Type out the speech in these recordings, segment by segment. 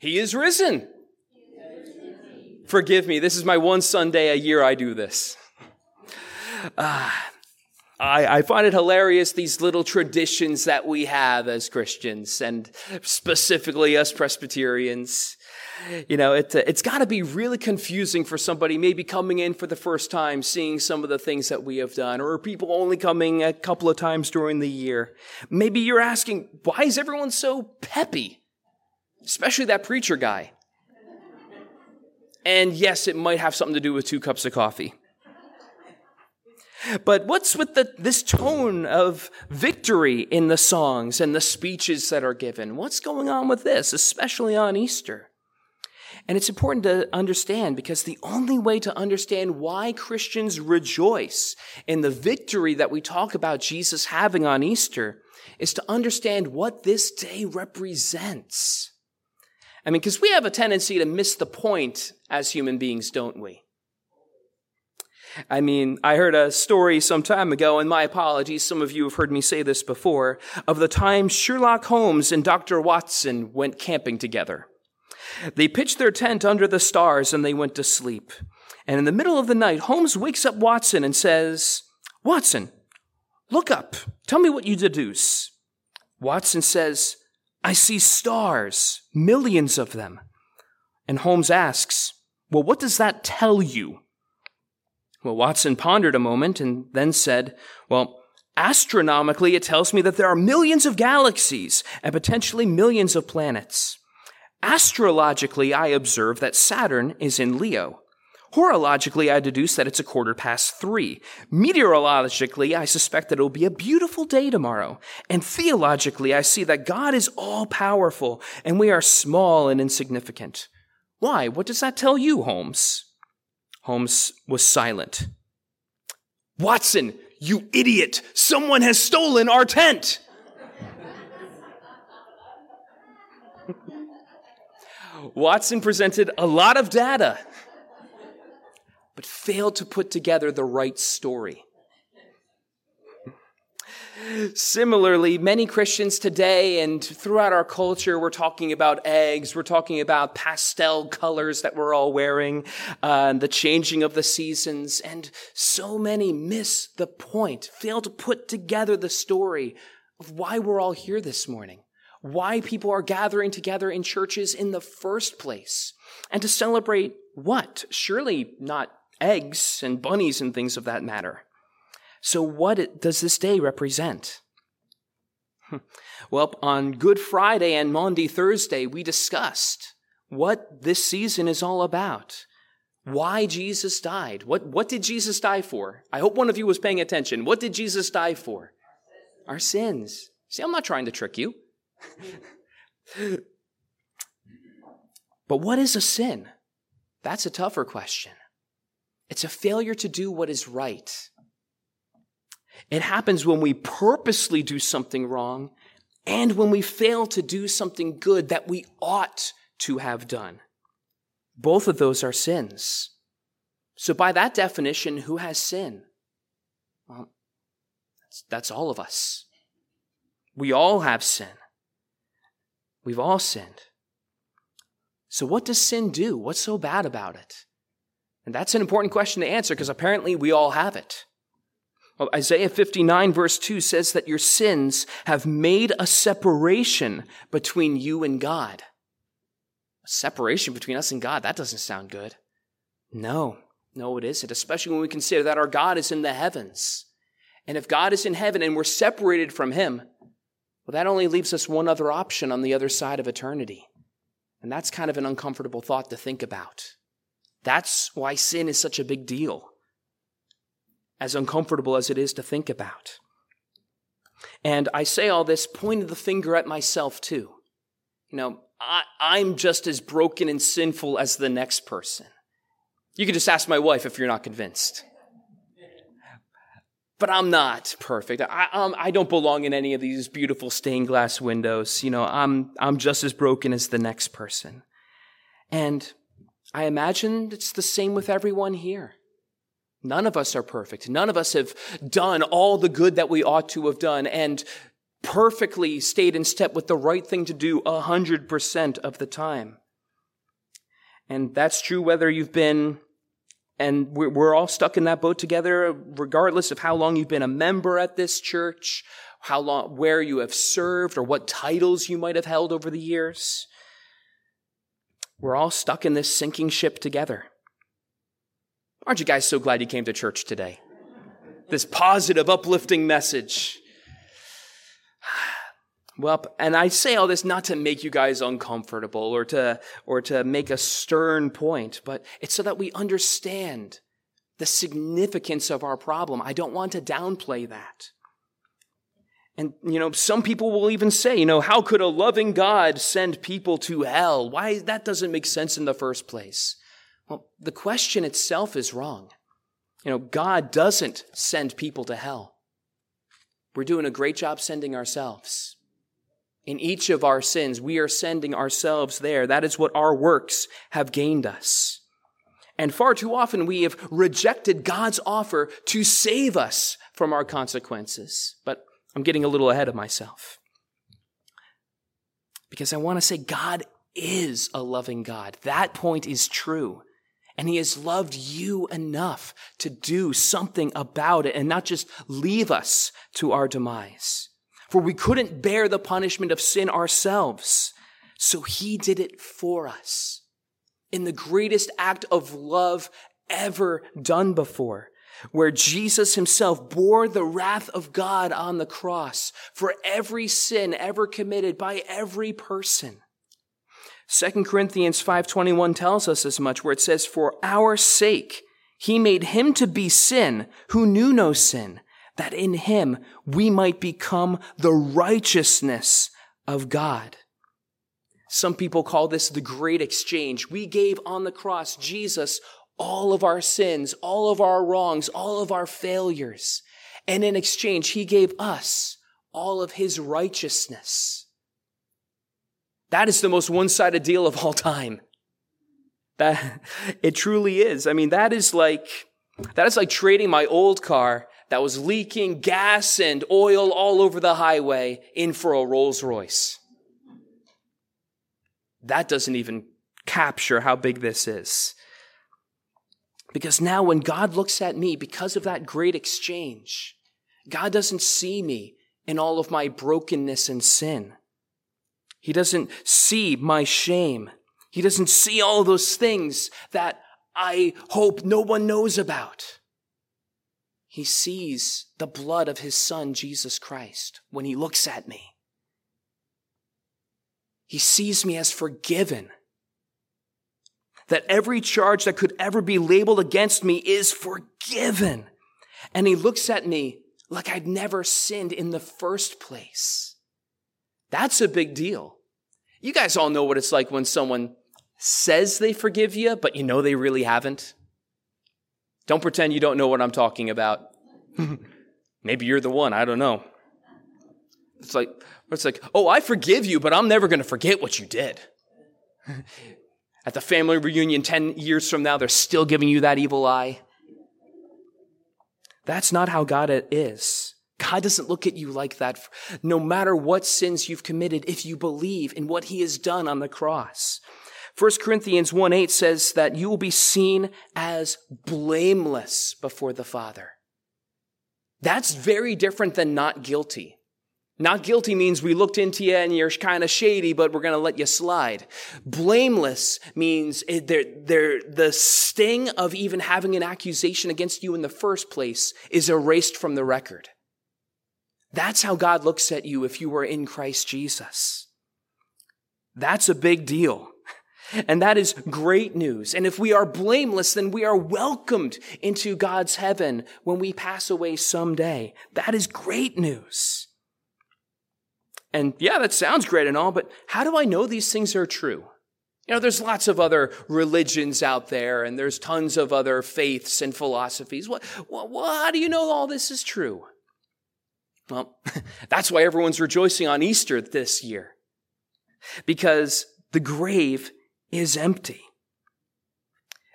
He is risen. Forgive me, this is my one Sunday a year I do this. Uh, I, I, find it hilarious, these little traditions that we have as Christians, and specifically us Presbyterians. You know, it, it's got to be really confusing for somebody maybe coming in for the first time, seeing some of the things that we have done, or people only coming a couple of times during the year. Maybe you're asking, why is everyone so peppy? Especially that preacher guy. And yes, it might have something to do with two cups of coffee. But what's with the, this tone of victory in the songs and the speeches that are given? What's going on with this, especially on Easter? And it's important to understand because the only way to understand why Christians rejoice in the victory that we talk about Jesus having on Easter is to understand what this day represents. I mean, because we have a tendency to miss the point as human beings, don't we? I mean, I heard a story some time ago, and my apologies, some of you have heard me say this before, of the time Sherlock Holmes and Dr. Watson went camping together. They pitched their tent under the stars and they went to sleep. And in the middle of the night, Holmes wakes up Watson and says, Watson, look up. Tell me what you deduce. Watson says, I see stars, millions of them. And Holmes asks, Well, what does that tell you? Well, Watson pondered a moment and then said, Well, astronomically, it tells me that there are millions of galaxies and potentially millions of planets. Astrologically, I observe that Saturn is in Leo. Horologically, I deduce that it's a quarter past three. Meteorologically, I suspect that it'll be a beautiful day tomorrow. And theologically, I see that God is all powerful and we are small and insignificant. Why? What does that tell you, Holmes? Holmes was silent. Watson, you idiot! Someone has stolen our tent! Watson presented a lot of data, failed to put together the right story. Similarly, many Christians today and throughout our culture, we're talking about eggs, we're talking about pastel colors that we're all wearing, uh, and the changing of the seasons, and so many miss the point, fail to put together the story of why we're all here this morning why people are gathering together in churches in the first place. And to celebrate what? Surely not eggs and bunnies and things of that matter. So, what does this day represent? Well, on Good Friday and Maundy Thursday, we discussed what this season is all about. Why Jesus died. What, what did Jesus die for? I hope one of you was paying attention. What did Jesus die for? Our sins. See, I'm not trying to trick you. but what is a sin? That's a tougher question. It's a failure to do what is right. It happens when we purposely do something wrong and when we fail to do something good that we ought to have done. Both of those are sins. So, by that definition, who has sin? Well, that's, that's all of us. We all have sin. We've all sinned. So, what does sin do? What's so bad about it? And that's an important question to answer because apparently we all have it. Well, Isaiah 59, verse 2 says that your sins have made a separation between you and God. A separation between us and God, that doesn't sound good. No, no, it isn't, especially when we consider that our God is in the heavens. And if God is in heaven and we're separated from Him, well, that only leaves us one other option on the other side of eternity. And that's kind of an uncomfortable thought to think about. That's why sin is such a big deal, as uncomfortable as it is to think about. And I say all this pointing the finger at myself too. You know, I, I'm just as broken and sinful as the next person. You can just ask my wife if you're not convinced but I'm not perfect. I, um, I don't belong in any of these beautiful stained glass windows. You know, I'm, I'm just as broken as the next person. And I imagine it's the same with everyone here. None of us are perfect. None of us have done all the good that we ought to have done and perfectly stayed in step with the right thing to do a hundred percent of the time. And that's true whether you've been, and we're all stuck in that boat together, regardless of how long you've been a member at this church, how long, where you have served, or what titles you might have held over the years. We're all stuck in this sinking ship together. Aren't you guys so glad you came to church today? This positive, uplifting message. Well, and I say all this not to make you guys uncomfortable or to, or to make a stern point, but it's so that we understand the significance of our problem. I don't want to downplay that. And, you know, some people will even say, you know, how could a loving God send people to hell? Why? That doesn't make sense in the first place. Well, the question itself is wrong. You know, God doesn't send people to hell. We're doing a great job sending ourselves. In each of our sins, we are sending ourselves there. That is what our works have gained us. And far too often we have rejected God's offer to save us from our consequences. But I'm getting a little ahead of myself. Because I want to say God is a loving God. That point is true. And he has loved you enough to do something about it and not just leave us to our demise. For we couldn't bear the punishment of sin ourselves. So he did it for us in the greatest act of love ever done before where Jesus himself bore the wrath of God on the cross for every sin ever committed by every person. 2 Corinthians 5:21 tells us as much where it says for our sake he made him to be sin who knew no sin that in him we might become the righteousness of God. Some people call this the great exchange. We gave on the cross Jesus all of our sins, all of our wrongs, all of our failures. And in exchange, he gave us all of his righteousness. That is the most one-sided deal of all time. That it truly is. I mean, that is like that is like trading my old car that was leaking gas and oil all over the highway in for a Rolls Royce. That doesn't even capture how big this is. Because now when God looks at me, because of that great exchange, God doesn't see me in all of my brokenness and sin. He doesn't see my shame. He doesn't see all those things that I hope no one knows about. He sees the blood of his son, Jesus Christ, when he looks at me. He sees me as forgiven that every charge that could ever be labeled against me is forgiven. And he looks at me like I'd never sinned in the first place. That's a big deal. You guys all know what it's like when someone says they forgive you, but you know they really haven't. Don't pretend you don't know what I'm talking about. Maybe you're the one, I don't know. It's like, it's like, oh, I forgive you, but I'm never going to forget what you did. At the family reunion 10 years from now, they're still giving you that evil eye. That's not how God is. God doesn't look at you like that. No matter what sins you've committed, if you believe in what he has done on the cross. 1 Corinthians 1 8 says that you will be seen as blameless before the Father. That's very different than not guilty. Not guilty means we looked into you and you're kind of shady, but we're going to let you slide. Blameless means they're, they're, the sting of even having an accusation against you in the first place is erased from the record. That's how God looks at you if you were in Christ Jesus. That's a big deal. And that is great news. And if we are blameless, then we are welcomed into God's heaven when we pass away someday. That is great news. And yeah, that sounds great and all, but how do I know these things are true? You know, there's lots of other religions out there, and there's tons of other faiths and philosophies. What, what, how do you know all this is true? Well, that's why everyone's rejoicing on Easter this year. Because the grave is empty.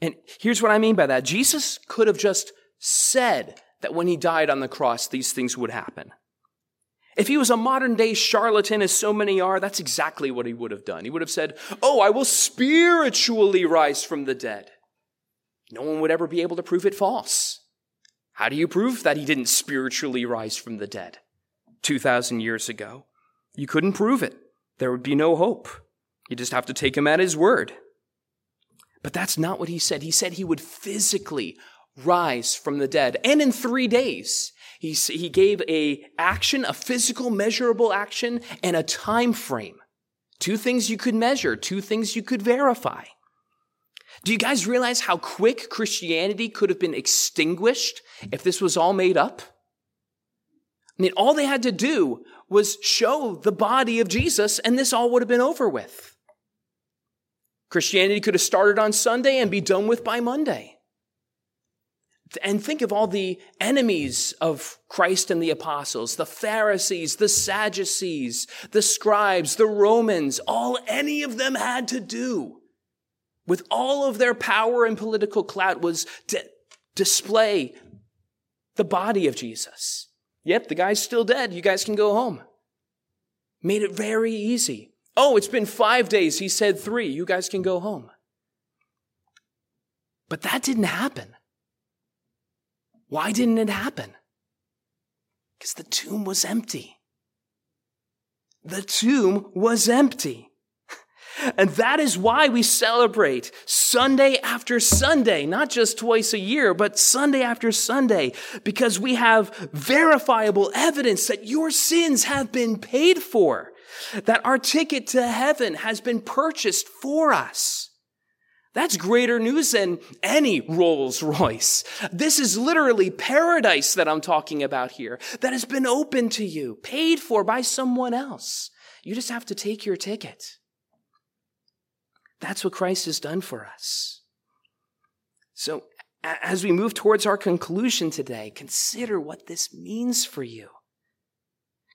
And here's what I mean by that. Jesus could have just said that when he died on the cross, these things would happen. If he was a modern day charlatan, as so many are, that's exactly what he would have done. He would have said, Oh, I will spiritually rise from the dead. No one would ever be able to prove it false. How do you prove that he didn't spiritually rise from the dead 2,000 years ago? You couldn't prove it. There would be no hope. You just have to take him at his word. But that's not what he said. He said he would physically rise from the dead. And in three days, he, he gave a action, a physical measurable action, and a time frame. Two things you could measure, two things you could verify. Do you guys realize how quick Christianity could have been extinguished if this was all made up? I mean, all they had to do was show the body of Jesus, and this all would have been over with. Christianity could have started on Sunday and be done with by Monday. And think of all the enemies of Christ and the apostles, the Pharisees, the Sadducees, the scribes, the Romans, all any of them had to do with all of their power and political clout was to display the body of Jesus. Yep, the guy's still dead. You guys can go home. Made it very easy. Oh, it's been five days. He said three. You guys can go home. But that didn't happen. Why didn't it happen? Because the tomb was empty. The tomb was empty. And that is why we celebrate Sunday after Sunday, not just twice a year, but Sunday after Sunday, because we have verifiable evidence that your sins have been paid for, that our ticket to heaven has been purchased for us. That's greater news than any Rolls Royce. This is literally paradise that I'm talking about here, that has been open to you, paid for by someone else. You just have to take your ticket. That's what Christ has done for us. So, as we move towards our conclusion today, consider what this means for you.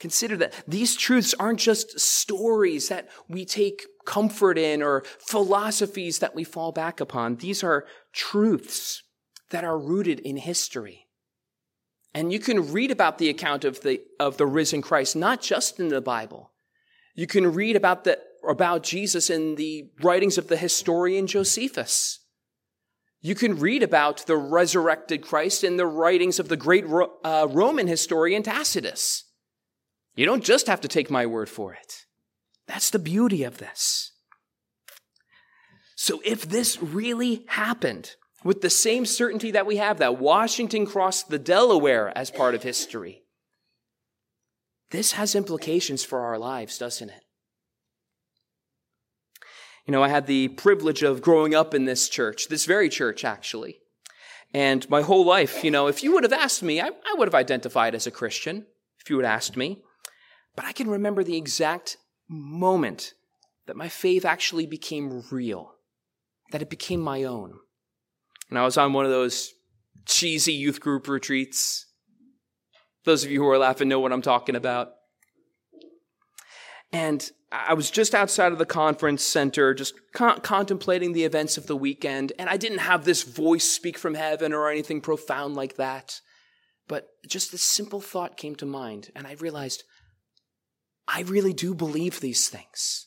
Consider that these truths aren't just stories that we take comfort in or philosophies that we fall back upon. These are truths that are rooted in history. And you can read about the account of the, of the risen Christ, not just in the Bible. You can read about the, about Jesus in the writings of the historian Josephus. You can read about the resurrected Christ in the writings of the great uh, Roman historian Tacitus. You don't just have to take my word for it. That's the beauty of this. So if this really happened with the same certainty that we have that Washington crossed the Delaware as part of history, this has implications for our lives, doesn't it? You know, I had the privilege of growing up in this church, this very church, actually. And my whole life, you know, if you would have asked me, I, I would have identified as a Christian, if you had asked me. But I can remember the exact moment that my faith actually became real, that it became my own. And I was on one of those cheesy youth group retreats. Those of you who are laughing know what I'm talking about. And I was just outside of the conference center, just con- contemplating the events of the weekend, and I didn't have this voice speak from heaven or anything profound like that. But just this simple thought came to mind, and I realized I really do believe these things.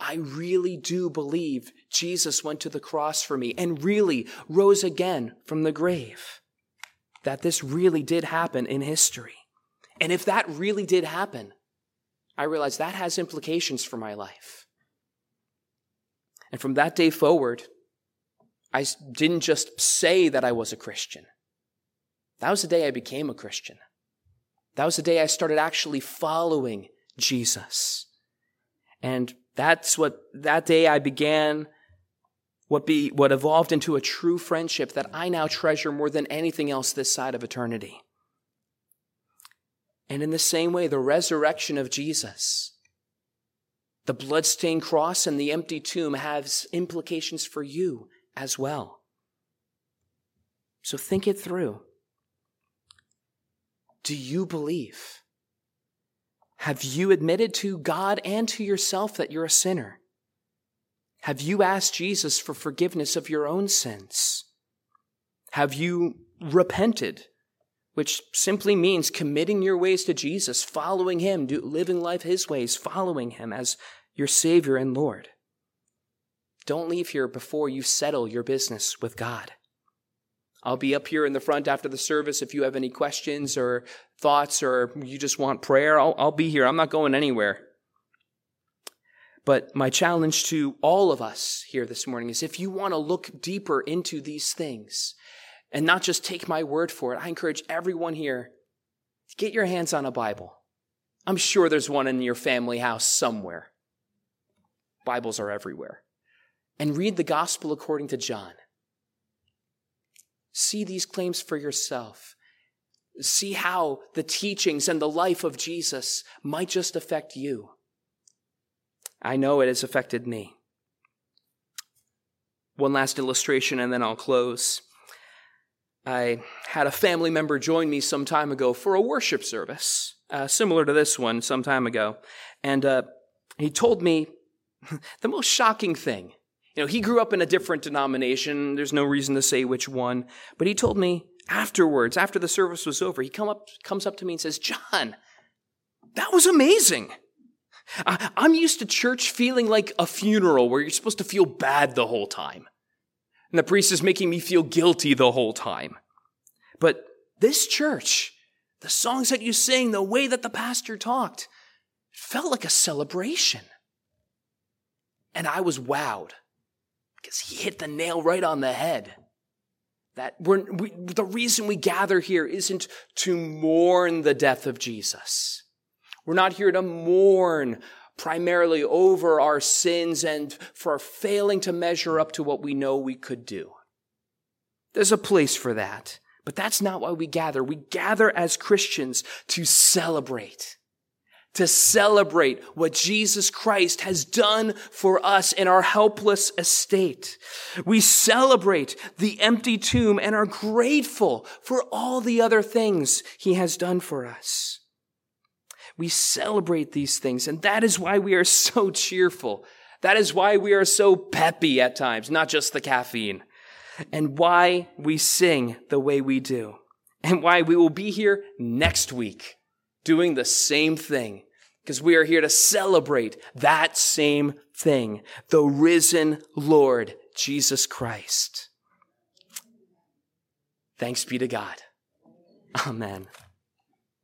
I really do believe Jesus went to the cross for me and really rose again from the grave. That this really did happen in history. And if that really did happen, I realized that has implications for my life. And from that day forward, I didn't just say that I was a Christian. That was the day I became a Christian. That was the day I started actually following Jesus. And that's what, that day I began what be, what evolved into a true friendship that I now treasure more than anything else this side of eternity. And in the same way, the resurrection of Jesus, the bloodstained cross and the empty tomb has implications for you as well. So think it through. Do you believe? Have you admitted to God and to yourself that you're a sinner? Have you asked Jesus for forgiveness of your own sins? Have you repented which simply means committing your ways to Jesus, following Him, do, living life His ways, following Him as your Savior and Lord. Don't leave here before you settle your business with God. I'll be up here in the front after the service if you have any questions or thoughts or you just want prayer. I'll, I'll be here. I'm not going anywhere. But my challenge to all of us here this morning is if you want to look deeper into these things and not just take my word for it, I encourage everyone here to get your hands on a Bible. I'm sure there's one in your family house somewhere. Bibles are everywhere. And read the gospel according to John. See these claims for yourself. See how the teachings and the life of Jesus might just affect you. I know it has affected me. One last illustration and then I'll close. I had a family member join me some time ago for a worship service, uh, similar to this one some time ago. And uh, he told me the most shocking thing. You know, he grew up in a different denomination. There's no reason to say which one. But he told me afterwards, after the service was over, he come up, comes up to me and says, John, that was amazing. I'm used to church feeling like a funeral where you're supposed to feel bad the whole time. And the priest is making me feel guilty the whole time. But this church, the songs that you sing, the way that the pastor talked, felt like a celebration. And I was wowed because he hit the nail right on the head. That we're, we, the reason we gather here isn't to mourn the death of Jesus. We're not here to mourn primarily over our sins and for failing to measure up to what we know we could do. There's a place for that, but that's not why we gather. We gather as Christians to celebrate to celebrate what Jesus Christ has done for us in our helpless estate. We celebrate the empty tomb and are grateful for all the other things he has done for us. We celebrate these things, and that is why we are so cheerful. That is why we are so peppy at times, not just the caffeine, and why we sing the way we do, and why we will be here next week doing the same thing because we are here to celebrate that same thing, the risen Lord Jesus Christ. Thanks be to God. Amen.